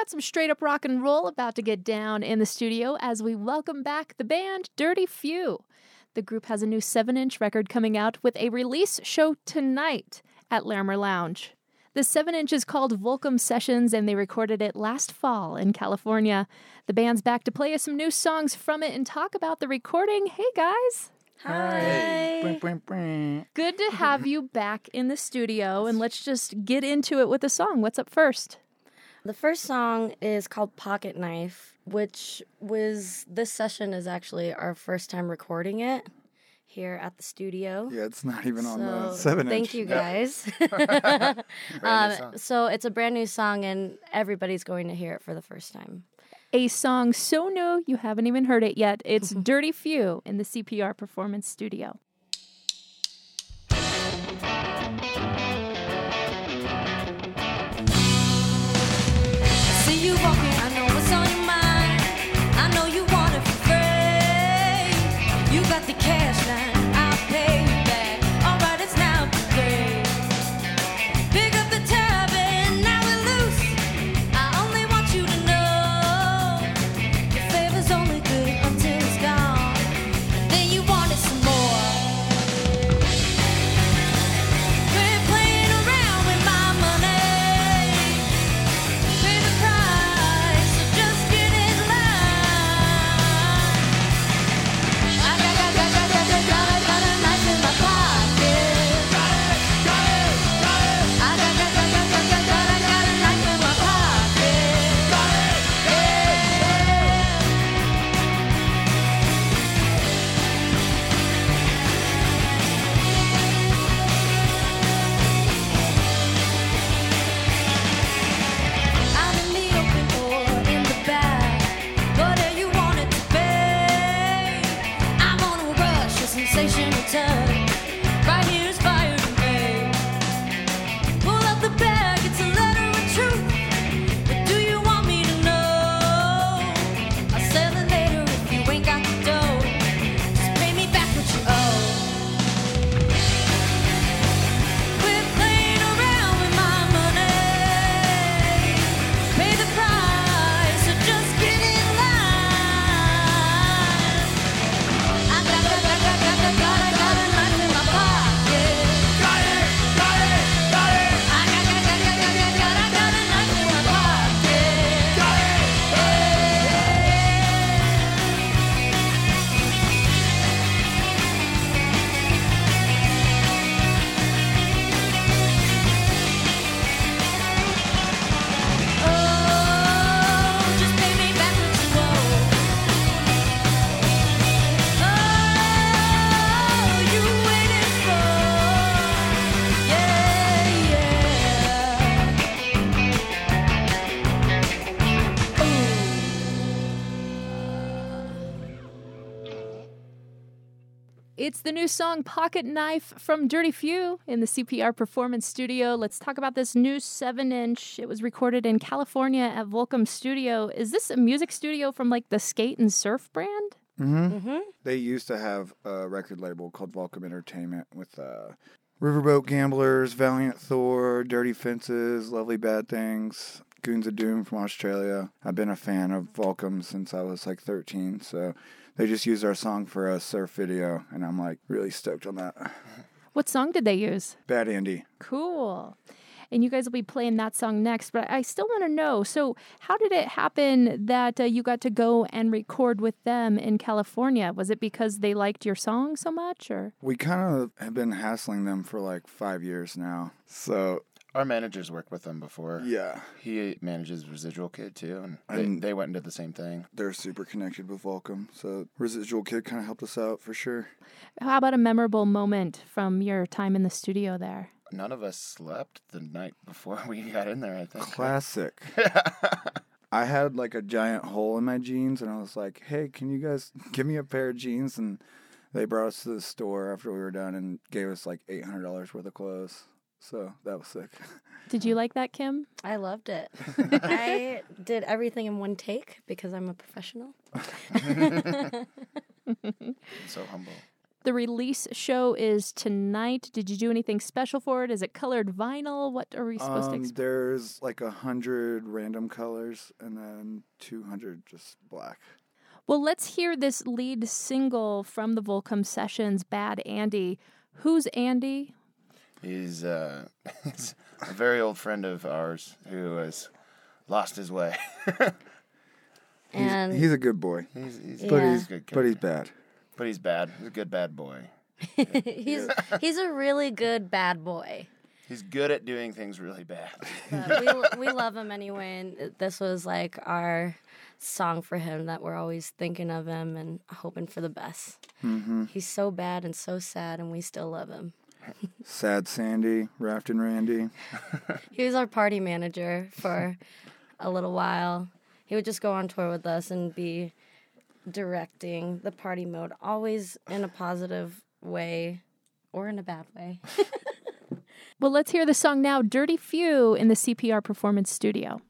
got some straight up rock and roll about to get down in the studio as we welcome back the band Dirty Few. The group has a new 7 inch record coming out with a release show tonight at Larimer Lounge. The 7 inch is called Volcom Sessions and they recorded it last fall in California. The band's back to play us some new songs from it and talk about the recording. Hey guys! Hi. Good to have you back in the studio and let's just get into it with a song. What's up first? The first song is called Pocket Knife, which was this session is actually our first time recording it here at the studio. Yeah, it's not even on the So, seven Thank inch. you guys. Brand new um, so it's a brand new song, and everybody's going to hear it for the first time. A song so new you haven't even heard it yet. It's Dirty Few in the CPR Performance Studio. You walking, It's the new song Pocket Knife from Dirty Few in the CPR Performance Studio. Let's talk about this new 7 inch. It was recorded in California at Volcom Studio. Is this a music studio from like the skate and surf brand? Mm-hmm. They used to have a record label called Volcom Entertainment with uh, Riverboat Gamblers, Valiant Thor, Dirty Fences, Lovely Bad Things, Goons of Doom from Australia. I've been a fan of Volcom since I was like 13, so they just used our song for a surf video, and I'm like really stoked on that. What song did they use? Bad Andy. Cool. And you guys will be playing that song next, but I still want to know. So, how did it happen that uh, you got to go and record with them in California? Was it because they liked your song so much, or We kind of have been hassling them for like five years now. So, Our managers worked with them before. yeah, He manages Residual Kid too, and And- they, they went and did the same thing. they're super connected with Volcom. So, Residual Kid kind of helped us out for sure. how about a memorable moment from your time in the studio there? None of us slept the night before we got in there. I think. Classic. I had like a giant hole in my jeans, and I was like, "Hey, can you guys give me a pair of jeans?" And they brought us to the store after we were done and gave us like eight hundred dollars worth of clothes. So that was sick. Did you like that, Kim? I loved it. I did everything in one take because I'm a professional. So humble. The release show is tonight. Did you do anything special for it? Is it colored vinyl? What are we supposed to Um, expect? there's like a hundred random colors and then two hundred just black. Well, let's hear this lead single from the Volcom Sessions, Bad Andy. Who's Andy? He's, uh, he's a very old friend of ours who has lost his way. He's, And he's a good boy, he's, he's, but Yeah. he's good but he's bad. but he's bad. He's a good bad boy. he's he's a really good bad boy. He's good at doing things really bad. But we we love him anyway, and this was like our song for him that we're always thinking of him and hoping for the best. hmm He's so bad and so sad, and we still love him. Sad Sandy, Rafting Randy. He was our party manager for a little while. He would just go on tour with us and be directing the party mode, always in a positive way or in a bad way. Well, let's hear the song now, Dirty Few, in the CPR Performance Studio.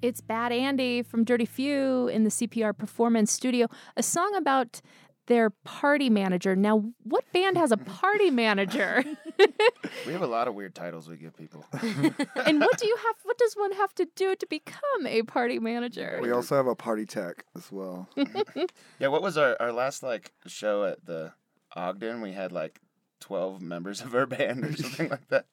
It's Bad Andy from Dirty Few in the CPR Performance Studio, a song about their party manager. Now, what band has a party manager? We have a lot of weird titles we give people. and what do you have what does one have to do to become a party manager? We also have a party tech as well. Yeah, what was our, our last like show at the Ogden? We had like twelve members of our band or something like that.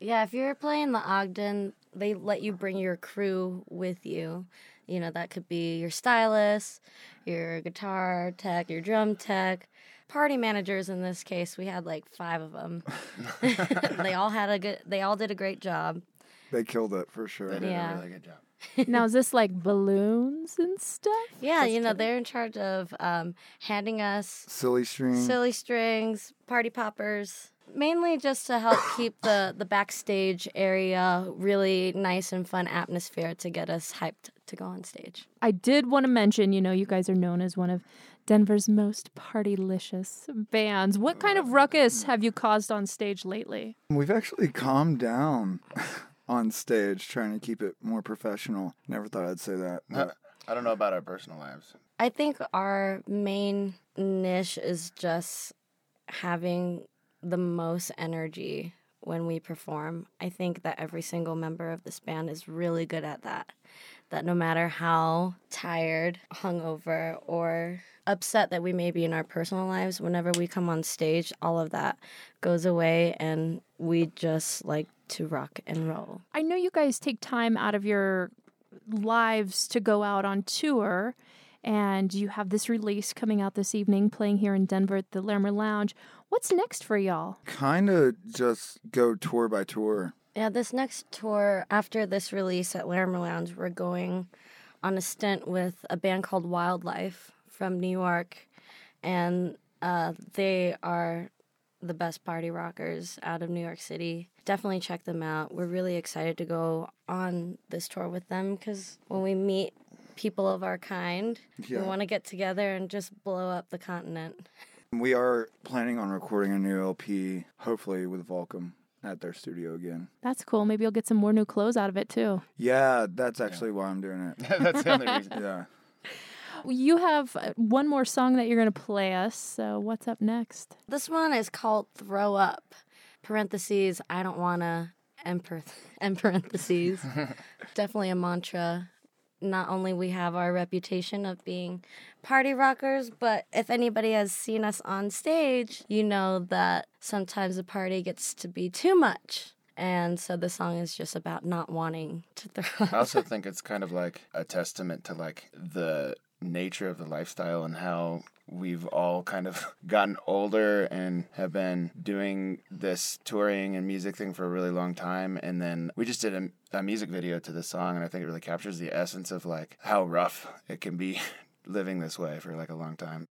Yeah, if you're playing the Ogden, they let you bring your crew with you. You know, that could be your stylist, your guitar tech, your drum tech, party managers in this case. We had like five of them. they all had a good, they all did a great job. They killed it for sure. They did Yeah. a really good job. now, is this like balloons and stuff? Yeah, Just you know, to- they're in charge of um, handing us Silly strings, silly strings, party poppers, mainly just to help keep the the backstage area really nice and fun atmosphere to get us hyped to go on stage. I did want to mention, you know, you guys are known as one of Denver's most partylicious bands. What kind of ruckus have you caused on stage lately? We've actually calmed down on stage, trying to keep it more professional. Never thought I'd say that. but- I don't know about our personal lives. I think our main niche is just having the most energy when we perform. I think that every single member of this band is really good at that. That no matter how tired, hungover, or upset that we may be in our personal lives, whenever we come on stage, all of that goes away and we just like to rock and roll. I know you guys take time out of your lives to go out on tour, and you have this release coming out this evening, playing here in Denver at the Larimer Lounge. What's next for y'all? kind of just go tour by tour. Yeah, this next tour after this release at Larimer Lounge, we're going on a stint with a band called Wildlife from New York, and uh, they are the best party rockers out of New York City. Definitely check them out. We're really excited to go on this tour with them because when we meet people of our kind, Yeah. we want to get together and just blow up the continent. We are planning on recording a new LP, hopefully with Volcom at their studio again. That's cool. Maybe you'll get some more new clothes out of it too. Yeah, that's actually why I'm doing it. That's the only reason. Yeah. You have uh, one more song that you're going to play us. So, what's up next? This one is called Throw Up. Parentheses, I don't wanna, and, per- and parentheses. Definitely a mantra. Not only we have our reputation of being party rockers, but if anybody has seen us on stage, you know that sometimes the party gets to be too much. And so the song is just about not wanting to throw up. I also think it's kind of like a testament to like the nature of the lifestyle and how we've all kind of gotten older and have been doing this touring and music thing for a really long time and then we just did a, a music video to this song and i think it really captures the essence of like how rough it can be living this way for like a long time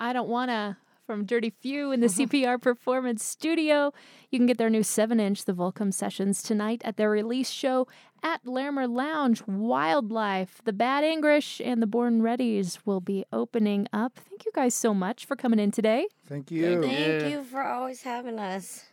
I Don't Wanna from Dirty Few in the uh-huh. CPR Performance Studio. You can get their new 7 inch, The Volcom Sessions, tonight at their release show at Larimer Lounge. Wildlife, The Bad English, and The Born Readies will be opening up. Thank you guys so much for coming in today. Thank you. Thank you for always having us.